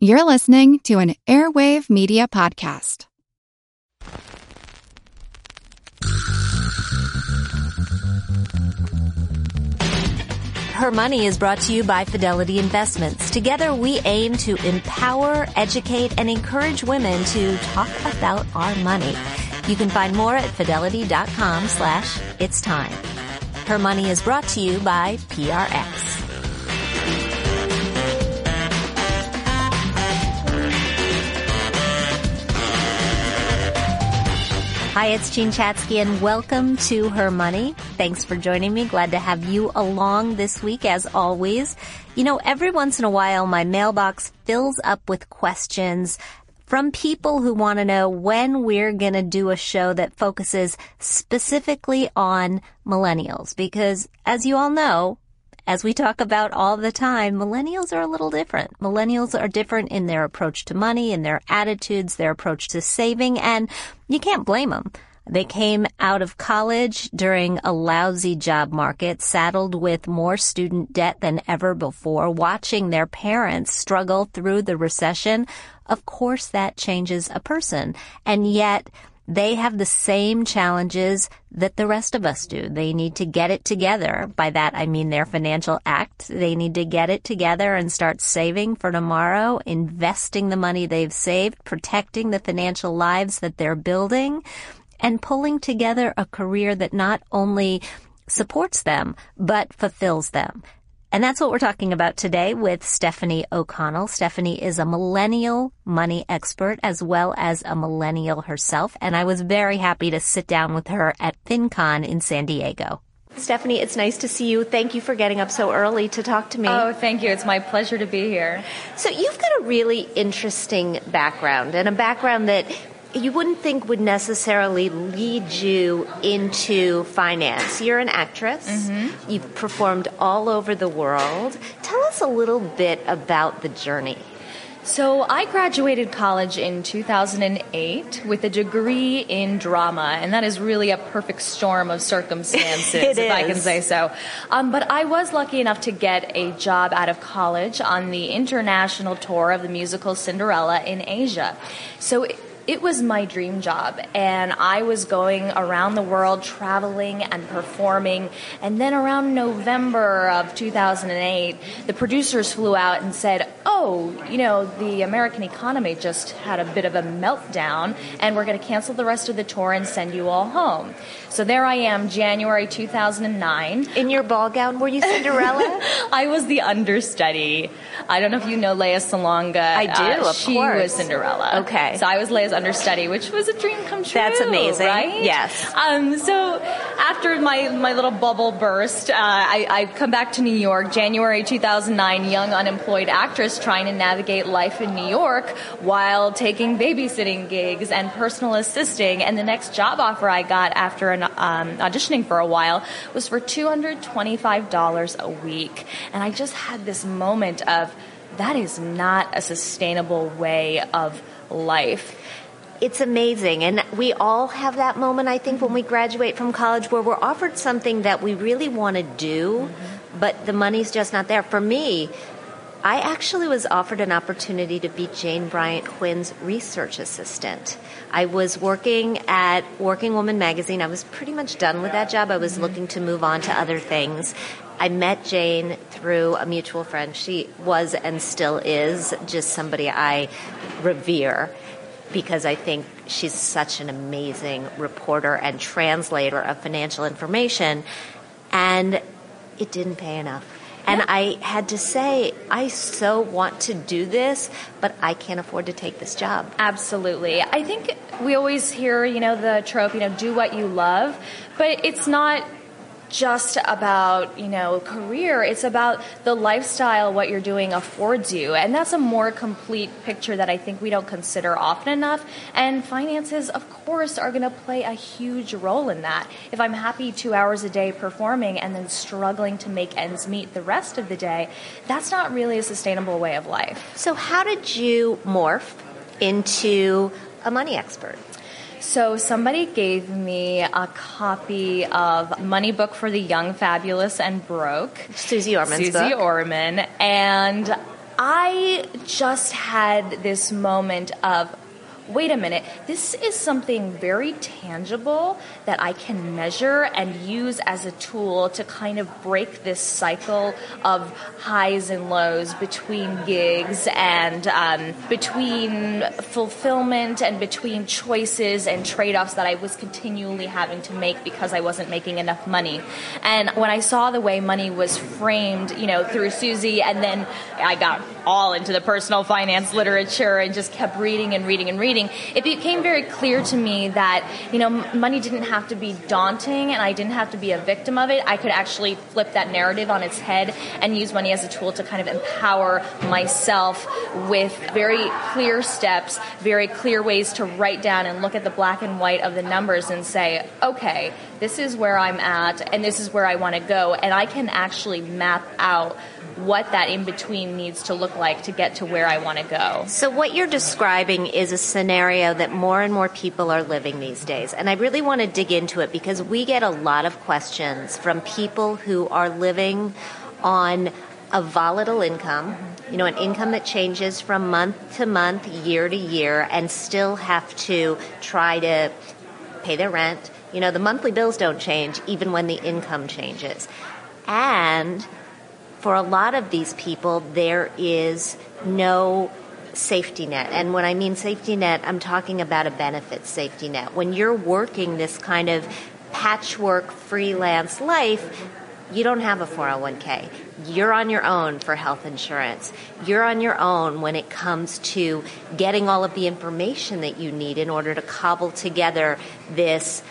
You're listening to an Airwave Media Podcast. Her Money is brought to you by Fidelity Investments. Together we aim to empower, educate, and encourage women to talk about our money. You can find more at fidelity.com slash it's time. Her Money is brought to you by PRX. Hi, it's Jean Chatzky and welcome to Her Money. Thanks for joining me. Glad to have you along this week as always. You know, every once in a while my mailbox fills up with questions from people who want to know when we're going to do a show that focuses specifically on millennials because as you all know, as we talk about all the time, millennials are a little different. Millennials are different in their approach to money, in their attitudes, their approach to saving, and you can't blame them. They came out of college during a lousy job market, saddled with more student debt than ever before, watching their parents struggle through the recession. Of course that changes a person. And yet, they have the same challenges that the rest of us do. They need to get it together. By that, I mean their financial act. They need to get it together and start saving for tomorrow, investing the money they've saved, protecting the financial lives that they're building, and pulling together a career that not only supports them, but fulfills them. And that's what we're talking about today with Stefanie O'Connell. Stefanie is a millennial money expert as well as a millennial herself. And I was very happy to sit down with her at FinCon in San Diego. Stefanie, it's nice to see you. Thank you for getting up so early to talk to me. Oh, thank you. It's my pleasure to be here. So, you've got a really interesting background and a background that you wouldn't think would necessarily lead you into finance. You're an actress. Mm-hmm. You've performed all over the world. Tell us a little bit about the journey. So, I graduated college in 2008 with a degree in drama, and that is really a perfect storm of circumstances, if is. I can say so. Um, but I was lucky enough to get a job out of college on the international tour of the musical Cinderella in Asia. So, it was my dream job and I was going around the world traveling and performing. And then around November of 2008 the producers flew out and said oh you know the American economy just had a bit of a meltdown and we're going to cancel the rest of the tour and send you all home. So there I am January 2009 in your ball gown were you Cinderella? I was the understudy. I don't know if you know Lea Salonga. I do uh, of she course. Was Cinderella. Okay. So I was Lea's understudy, which was a dream come true. That's amazing, right? Yes. Um, so after my my little bubble burst, uh, I, I come back to New York, January 2009, young unemployed actress trying to navigate life in New York while taking babysitting gigs and personal assisting. And the next job offer I got after an, um, auditioning for a while was for $225 a week, and I just had this moment of that is not a sustainable way of life it's amazing. And we all have that moment, I think, when we graduate from college where we're offered something that we really want to do, mm-hmm. but the money's just not there. For me, I actually was offered an opportunity to be Jane Bryant Quinn's research assistant. I was working at Working Woman magazine. I was pretty much done with that job. I was mm-hmm. looking to move on to other things. I met Jane through a mutual friend. She was and still is just somebody I revere because I think she's such an amazing reporter and translator of financial information. And it didn't pay enough. And I had to say, I so want to do this, but I can't afford to take this job. Absolutely. I think we always hear, you know, the trope, you know, do what you love, but it's not just about, you know, career. It's about the lifestyle, what you're doing affords you. And that's a more complete picture that I think we don't consider often enough. And finances, of course, are going to play a huge role in that. If I'm happy two hours a day performing and then struggling to make ends meet the rest of the day, that's not really a sustainable way of life. So, how did you morph into a money expert? So somebody gave me a copy of Money Book for the Young, Fabulous, and Broke. Suze Orman's Suze book. Orman. And I just had this moment of wait a minute, this is something very tangible that I can measure and use as a tool to kind of break this cycle of highs and lows between gigs and um, between fulfillment and between choices and trade offs that I was continually having to make because I wasn't making enough money. And when I saw the way money was framed, you know, through Suze, and then I got all into the personal finance literature and just kept reading and reading and reading reading, it became very clear to me that, you know, money didn't have to be daunting and I didn't have to be a victim of it. I could actually flip that narrative on its head and use money as a tool to kind of empower myself with very clear steps, very clear ways to write down and look at the black and white of the numbers and say, okay, this is where I'm at and this is where I want to go. And I can actually map out what that in between needs to look like to get to where I want to go. So, what you're describing is a scenario that more and more people are living these days. And I really want to dig into it because we get a lot of questions from people who are living on a volatile income, you know, an income that changes from month to month, year to year, and still have to try to pay their rent. You know, the monthly bills don't change even when the income changes. And for a lot of these people, there is no safety net. And when I mean safety net, I'm talking about a benefit safety net. When you're working this kind of patchwork freelance life, you don't have a 401k. You're on your own for health insurance. You're on your own when it comes to getting all of the information that you need in order to cobble together this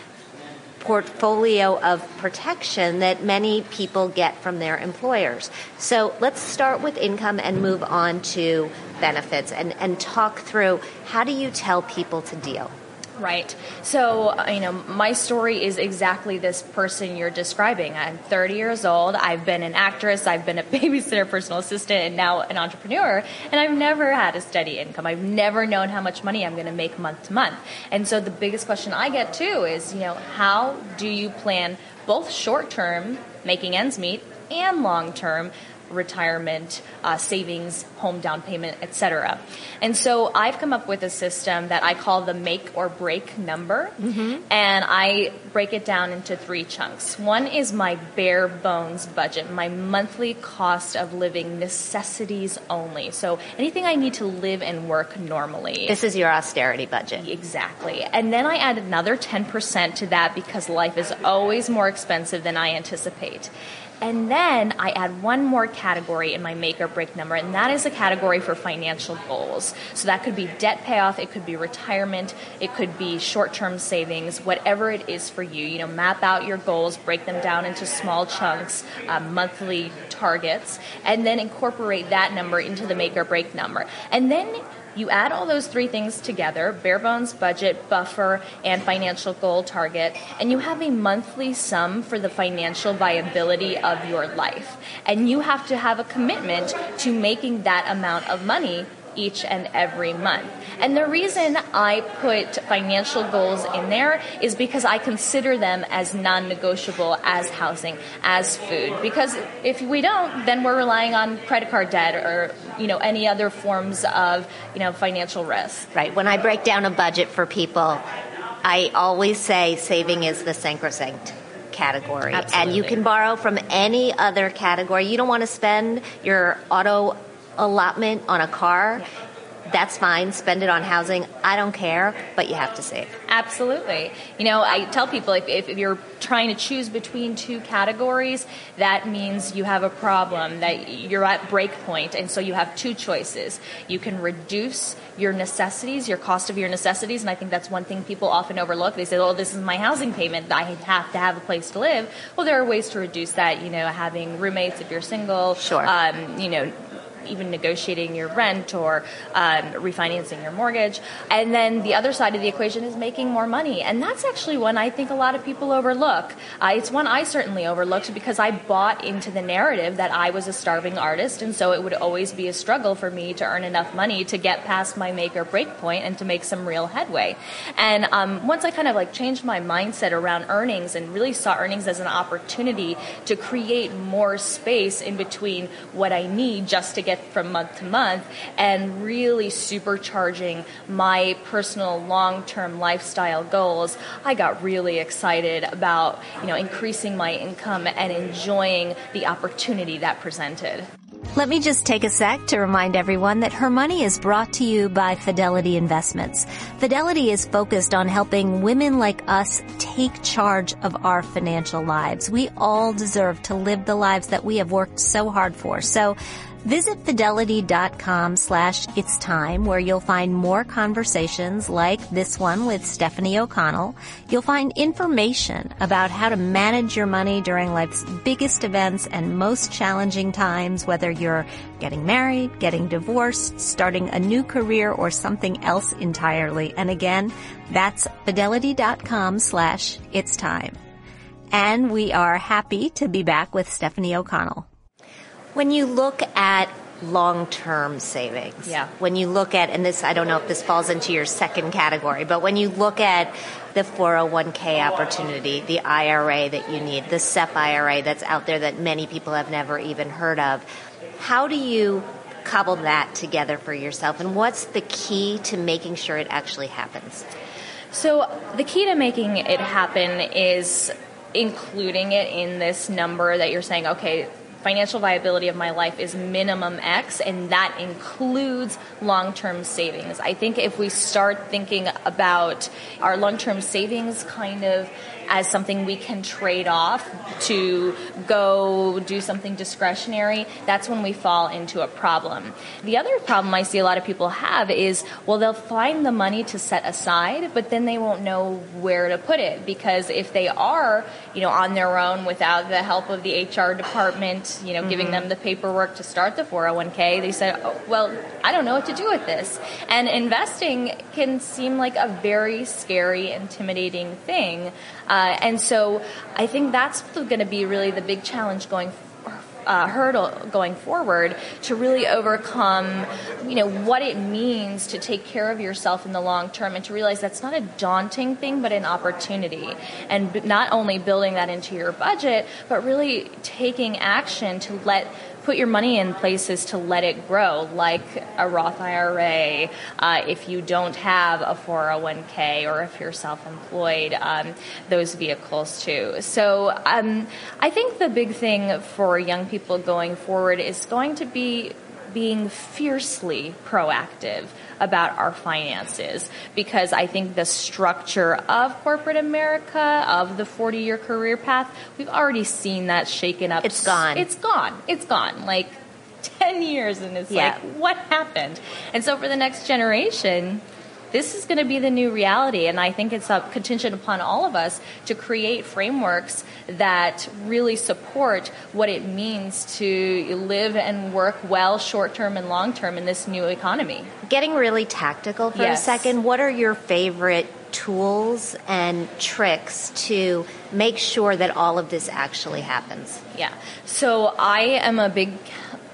portfolio of protection that many people get from their employers. So let's start with income and move on to benefits and, and talk through how do you tell people to deal? Right. So, uh, you know, my story is exactly this person you're describing. I'm 30 years old. I've been an actress. I've been a babysitter, personal assistant, and now an entrepreneur. And I've never had a steady income. I've never known how much money I'm going to make month to month. And so the biggest question I get too is, you know, how do you plan both short term, making ends meet, and long term retirement, uh, savings, home down payment, etc. And so I've come up with a system that I call the make or break number, mm-hmm. and I break it down into three chunks. One is my bare bones budget, my monthly cost of living necessities only. So anything I need to live and work normally. This is your austerity budget. Exactly. And then I add another 10% to that because life is always more expensive than I anticipate. And then I add one more category in my make or break number, and that is a category for financial goals. So that could be debt payoff, it could be retirement, it could be short term savings, whatever it is for you. You know, map out your goals, break them down into small chunks, uh, monthly targets, and then incorporate that number into the make or break number. And then you add all those three things together bare bones, budget, buffer, and financial goal target, and you have a monthly sum for the financial viability of your life. And you have to have a commitment to making that amount of money each and every month. And the reason I put financial goals in there is because I consider them as non negotiable as housing, as food. Because if we don't, then we're relying on credit card debt or, you know, any other forms of, you know, financial risk. Right. When I break down a budget for people, I always say saving is the sacrosanct category. Absolutely. And you can borrow from any other category. You don't want to spend your auto allotment on a car, yeah that's fine. Spend it on housing. I don't care, but you have to save. Absolutely. You know, I tell people if, if, you're trying to choose between two categories, that means you have a problem, that you're at break point, and so you have two choices. You can reduce your necessities, your cost of your necessities, and I think that's one thing people often overlook. They say, oh, this is my housing payment. I have to have a place to live. Well, there are ways to reduce that, you know, having roommates if you're single. Sure. Um, you know, even negotiating your rent or um, refinancing your mortgage. And then the other side of the equation is making more money. And that's actually one I think a lot of people overlook. Uh, it's one I certainly overlooked because I bought into the narrative that I was a starving artist. And so it would always be a struggle for me to earn enough money to get past my make or break point and to make some real headway. And um, once I kind of like changed my mindset around earnings and really saw earnings as an opportunity to create more space in between what I need just to get from month to month and really supercharging my personal long-term lifestyle goals, I got really excited about, you know, increasing my income and enjoying the opportunity that presented. Let me just take a sec to remind everyone that Her Money is brought to you by Fidelity Investments. Fidelity is focused on helping women like us take charge of our financial lives. We all deserve to live the lives that we have worked so hard for. So Visit fidelity.com slash it's time where you'll find more conversations like this one with Stefanie O'Connell. You'll find information about how to manage your money during life's biggest events and most challenging times, whether you're getting married, getting divorced, starting a new career, or something else entirely. And again, that's fidelity.com slash it's time. And we are happy to be back with Stefanie O'Connell. When you look at long-term savings. Yeah. When you look at, and this, I don't know if this falls into your second category, but when you look at the 401k opportunity, the IRA that you need, the SEP IRA that's out there that many people have never even heard of, how do you cobble that together for yourself? And what's the key to making sure it actually happens? So the key to making it happen is including it in this number that you're saying, okay, financial viability of my life is minimum X, and that includes long term savings. I think if we start thinking about our long term savings kind of as something we can trade off to go do something discretionary, that's when we fall into a problem. The other problem I see a lot of people have is, well, they'll find the money to set aside, but then they won't know where to put it because if they are, you know, on their own without the help of the HR department, you know, mm-hmm. giving them the paperwork to start the 401k, they say, oh, well, I don't know what to do with this. And investing can seem like a very scary, intimidating thing. Uh, and so I think that's going to be really the big challenge going uh, hurdle going forward to really overcome, you know, what it means to take care of yourself in the long term and to realize that's not a daunting thing, but an opportunity. And not only building that into your budget, but really taking action to let put your money in places to let it grow, like a Roth IRA, uh, if you don't have a 401k or if you're self employed, um, those vehicles too. So um, I think the big thing for young people going forward is going to be being fiercely proactive about our finances because I think the structure of corporate America, of the 40 year career path, we've already seen that shaken up. It's gone. It's gone. It's gone. Like 10 years and it's yeah. like, what happened? And so for the next generation, this is going to be the new reality. And I think it's a contingent upon all of us to create frameworks that really support what it means to live and work well short term and long term in this new economy. Getting really tactical for yes. a second, what are your favorite tools and tricks to make sure that all of this actually happens? Yeah. So I am a big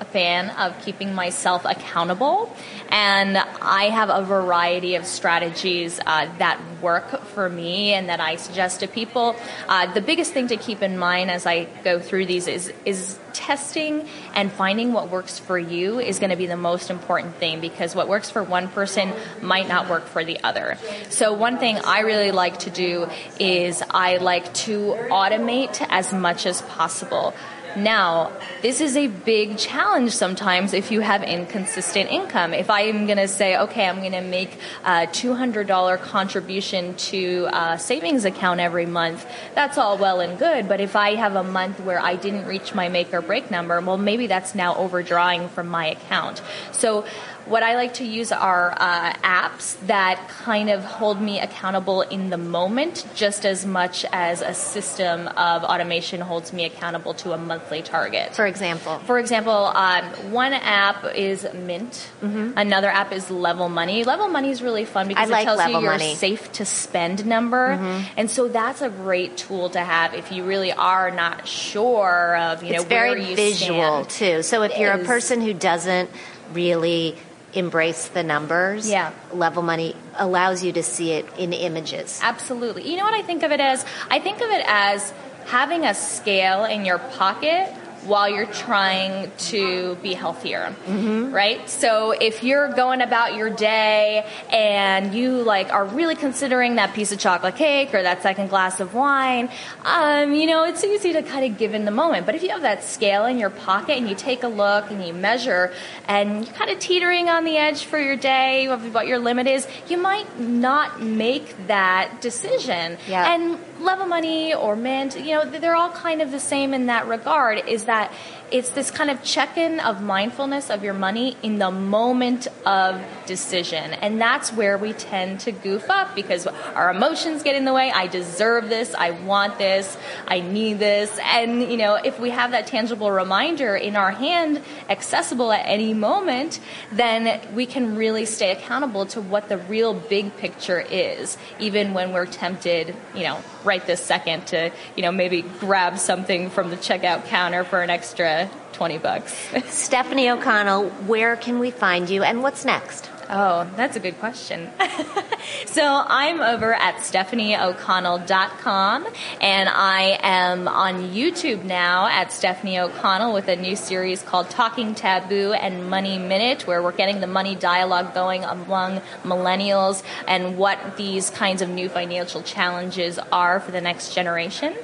a fan of keeping myself accountable, and I have a variety of strategies uh, that work for me and that I suggest to people. Uh, the biggest thing to keep in mind as I go through these is is testing and finding what works for you is going to be the most important thing because what works for one person might not work for the other. So one thing I really like to do is I like to automate as much as possible. Now, this is a big challenge sometimes if you have inconsistent income. If I am going to say, okay, I'm going to make a $200 contribution to a savings account every month, that's all well and good. But if I have a month where I didn't reach my make or break number, well, maybe that's now overdrawing from my account. So what I like to use are uh, apps that kind of hold me accountable in the moment just as much as a system of automation holds me accountable to a monthly target. For example? For example, um, one app is Mint. Mm-hmm. Another app is Level Money. Level Money is really fun because like it tells you your money. safe to spend number. Mm-hmm. And so that's a great tool to have if you really are not sure of, you know, it's very where you visual stand. too. So if you're a person who doesn't really embrace the numbers. Yeah. Level money allows you to see it in images. Absolutely. You know what I think of it as? I think of it as having a scale in your pocket while you're trying to be healthier, mm-hmm. right? So if you're going about your day and you like are really considering that piece of chocolate cake or that second glass of wine, um, you know, it's easy to kind of give in the moment. But if you have that scale in your pocket and you take a look and you measure and you're kind of teetering on the edge for your day of what your limit is, you might not make that decision. Yeah. And Level Money or Mint, you know, they're all kind of the same in that regard. Is that it's this kind of check-in of mindfulness of your money in the moment of decision. And that's where we tend to goof up because our emotions get in the way. I deserve this. I want this. I need this. And, you know, if we have that tangible reminder in our hand, accessible at any moment, then we can really stay accountable to what the real big picture is, even when we're tempted, you know, right this second to, you know, maybe grab something from the checkout counter for an extra 20 bucks. Stefanie O'Connell, where can we find you and what's next? Oh, that's a good question. so I'm over at stefanieoconnell.com and I am on YouTube now at Stefanie O'Connell with a new series called Talking Taboo and Money Minute where we're getting the money dialogue going among millennials and what these kinds of new financial challenges are for the next generation.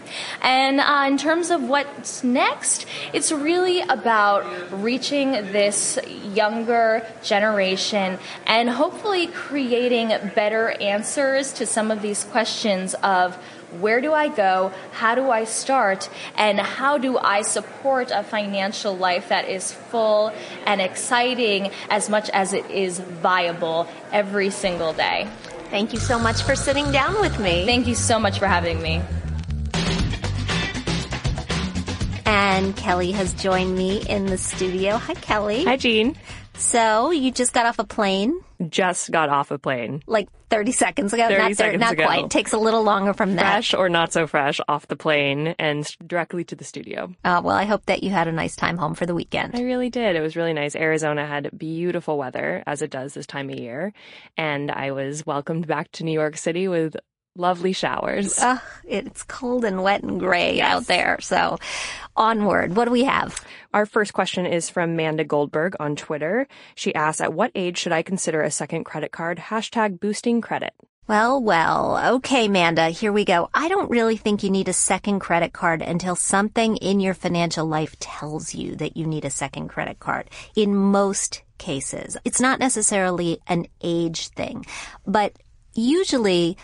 And uh, in terms of what's next, it's really about reaching this younger generation and hopefully creating better answers to some of these questions of where do I go? How do I start? And how do I support a financial life that is full and exciting as much as it is viable every single day? Thank you so much for sitting down with me. Thank you so much for having me. And Kelly has joined me in the studio. Hi, Kelly. Hi, Jean. So you just got off a plane? Just got off a plane. Like 30 seconds ago? 30 not seconds not ago. quite. Takes a little longer from that. Fresh or not so fresh off the plane and directly to the studio. Uh, well, I hope that you had a nice time home for the weekend. I really did. It was really nice. Arizona had beautiful weather, as it does this time of year. And I was welcomed back to New York City with lovely showers. Uh, it's cold and wet and gray out there. So onward. What do we have? Our first question is from Manda Goldberg on Twitter. She asks, at what age should I consider a second credit card? Hashtag boosting credit. Well, well, okay, Manda, here we go. I don't really think you need a second credit card until something in your financial life tells you that you need a second credit card. In most cases, it's not necessarily an age thing, but usually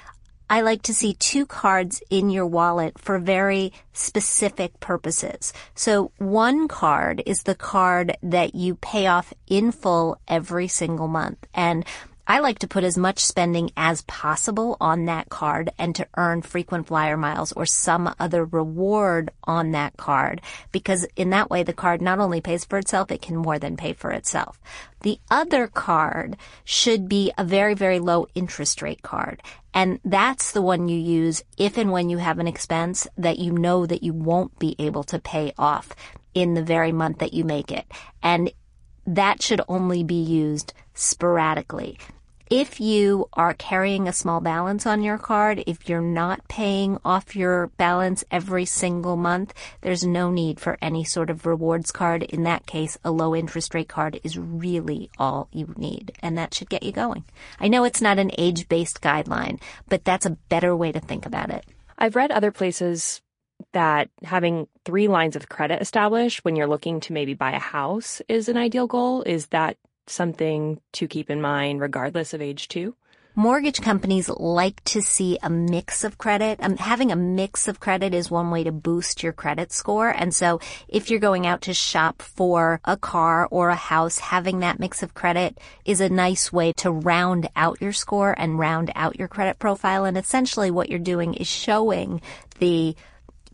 I like to see two cards in your wallet for very specific purposes. So one card is the card that you pay off in full every single month. And I like to put as much spending as possible on that card and to earn frequent flyer miles or some other reward on that card because in that way the card not only pays for itself, it can more than pay for itself. The other card should be a very, very low interest rate card. And that's the one you use if and when you have an expense that you know that you won't be able to pay off in the very month that you make it. And that should only be used sporadically. If you are carrying a small balance on your card, if you're not paying off your balance every single month, there's no need for any sort of rewards card. In that case, a low interest rate card is really all you need, and that should get you going. I know it's not an age based guideline, but that's a better way to think about it. I've read other places that having three lines of credit established when you're looking to maybe buy a house is an ideal goal. Is that something to keep in mind regardless of age too? Mortgage companies like to see a mix of credit. Um, having a mix of credit is one way to boost your credit score. And so if you're going out to shop for a car or a house, having that mix of credit is a nice way to round out your score and round out your credit profile. And essentially what you're doing is showing the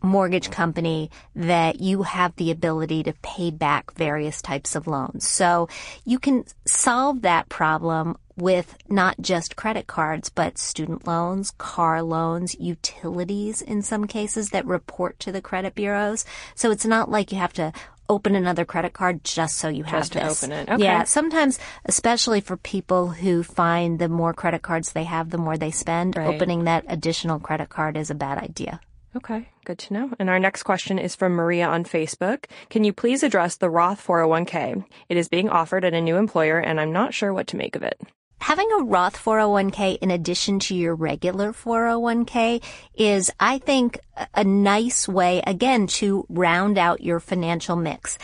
mortgage company that you have the ability to pay back various types of loans. So you can solve that problem with not just credit cards, but student loans, car loans, utilities in some cases that report to the credit bureaus. So it's not like you have to open another credit card just so you have Just to this. open it. Okay. Yeah, sometimes, especially for people who find the more credit cards they have, the more they spend, Right. opening that additional credit card is a bad idea. Okay, good to know. And our next question is from Maria on Facebook. Can you please address the Roth 401k? It is being offered at a new employer and I'm not sure what to make of it. Having a Roth 401k in addition to your regular 401k is, I think, a nice way, again, to round out your financial mix.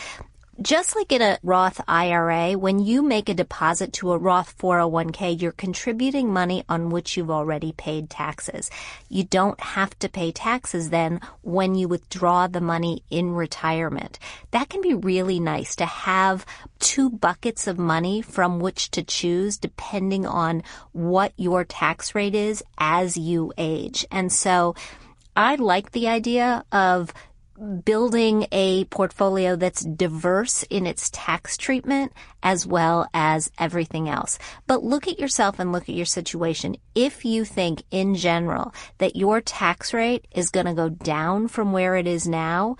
Just like in a Roth IRA, when you make a deposit to a Roth 401k, you're contributing money on which you've already paid taxes. You don't have to pay taxes then when you withdraw the money in retirement. That can be really nice to have two buckets of money from which to choose depending on what your tax rate is as you age. And so I like the idea of building a portfolio that's diverse in its tax treatment as well as everything else. But look at yourself and look at your situation. If you think in general that your tax rate is going to go down from where it is now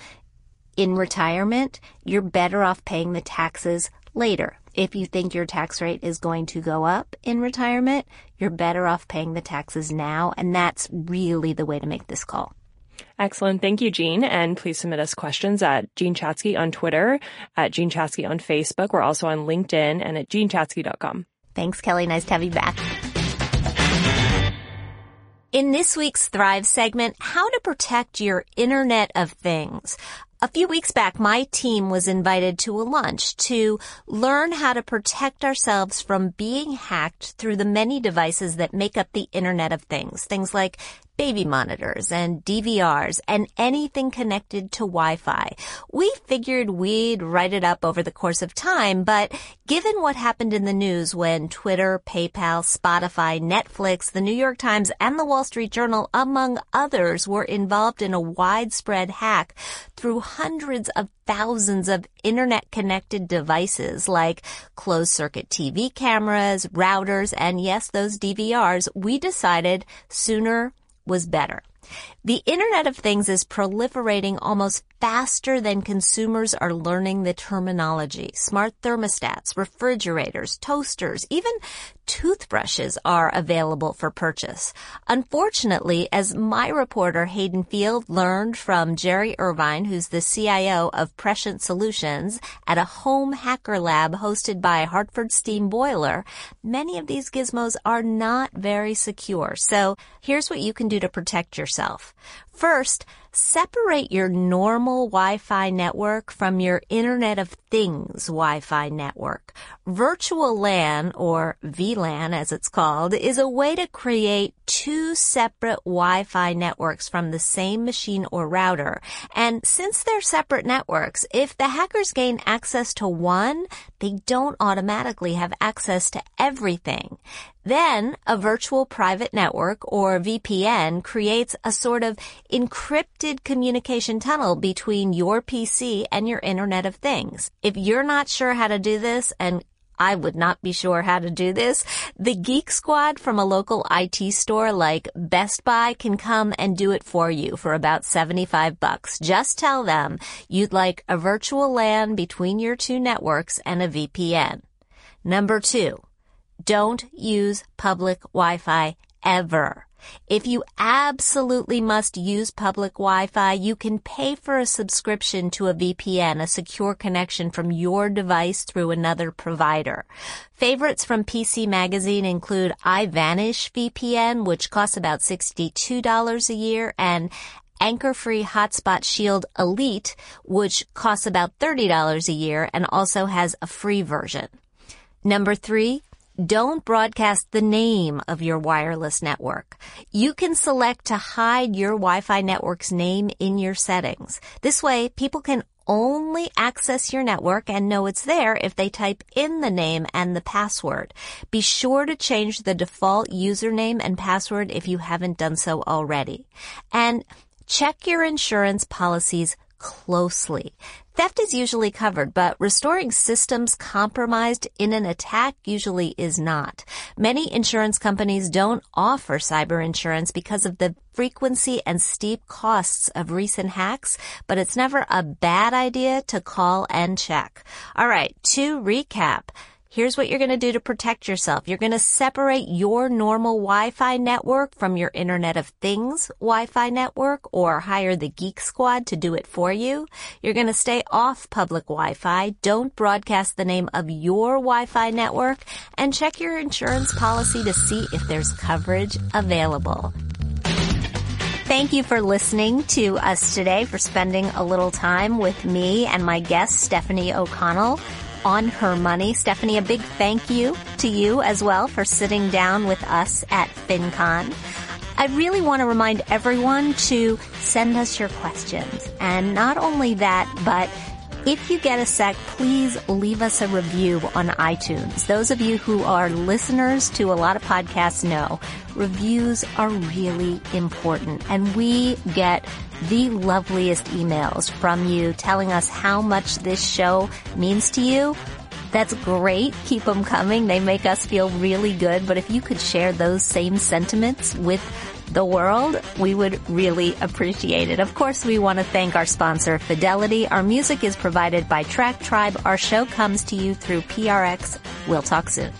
in retirement, you're better off paying the taxes later. If you think your tax rate is going to go up in retirement, you're better off paying the taxes now. And that's really the way to make this call. Excellent. Thank you, Jean. And please submit us questions at Jean Chatzky on Twitter, at Jean Chatzky on Facebook. We're also on LinkedIn and at jeanchatzky.com. Thanks, Kelly. Nice to have you back. In this week's Thrive segment, how to protect your Internet of Things. A few weeks back, my team was invited to a lunch to learn how to protect ourselves from being hacked through the many devices that make up the Internet of Things. Things like baby monitors and DVRs and anything connected to Wi-Fi. We figured we'd write it up over the course of time, but given what happened in the news when Twitter, PayPal, Spotify, Netflix, the New York Times, and the Wall Street Journal, among others, were involved in a widespread hack through hundreds of thousands of internet connected devices like closed circuit TV cameras, routers, and yes, those DVRs, we decided sooner was better. The Internet of Things is proliferating almost faster than consumers are learning the terminology. Smart thermostats, refrigerators, toasters, even toothbrushes are available for purchase. Unfortunately, as my reporter Hayden Field learned from Jerry Irvine, who's the CIO of Prescient Solutions at a home hacker lab hosted by Hartford Steam Boiler, many of these gizmos are not very secure. So here's what you can do to protect yourself. First, separate your normal Wi-Fi network from your Internet of Things Wi-Fi network. Virtual LAN, or VLAN as it's called, is a way to create two separate Wi-Fi networks from the same machine or router. And since they're separate networks, if the hackers gain access to one, they don't automatically have access to everything. Then a virtual private network or VPN creates a sort of encrypted communication tunnel between your PC and your Internet of Things. If you're not sure how to do this, and I would not be sure how to do this. The Geek Squad from a local IT store like Best Buy can come and do it for you for about 75 bucks. Just tell them you'd like a virtual LAN between your two networks and a VPN. Number two, don't use public Wi-Fi ever. If you absolutely must use public Wi-Fi, you can pay for a subscription to a VPN, a secure connection from your device through another provider. Favorites from PC Magazine include IPVanish VPN, which costs about $62 a year, and Anchor Free Hotspot Shield Elite, which costs about $30 a year and also has a free version. Number three, don't broadcast the name of your wireless network. You can select to hide your Wi-Fi network's name in your settings. This way, people can only access your network and know it's there if they type in the name and the password. Be sure to change the default username and password if you haven't done so already. And check your insurance policies closely. Theft is usually covered, but restoring systems compromised in an attack usually is not. Many insurance companies don't offer cyber insurance because of the frequency and steep costs of recent hacks, but it's never a bad idea to call and check. All right, to recap, Here's what you're going to do to protect yourself. You're going to separate your normal Wi-Fi network from your Internet of Things Wi-Fi network or hire the Geek Squad to do it for you. You're going to stay off public Wi-Fi. Don't broadcast the name of your Wi-Fi network and check your insurance policy to see if there's coverage available. Thank you for listening to us today, for spending a little time with me and my guest, Stefanie O'Connell on her money. Stefanie, a big thank you to you as well for sitting down with us at FinCon. I really want to remind everyone to send us your questions. And not only that, but if you get a sec, please leave us a review on iTunes. Those of you who are listeners to a lot of podcasts know reviews are really important and we get the loveliest emails from you telling us how much this show means to you. That's great. Keep them coming. They make us feel really good. But if you could share those same sentiments with the world, we would really appreciate it. Of course, we want to thank our sponsor, Fidelity. Our music is provided by Track Tribe. Our show comes to you through PRX. We'll talk soon.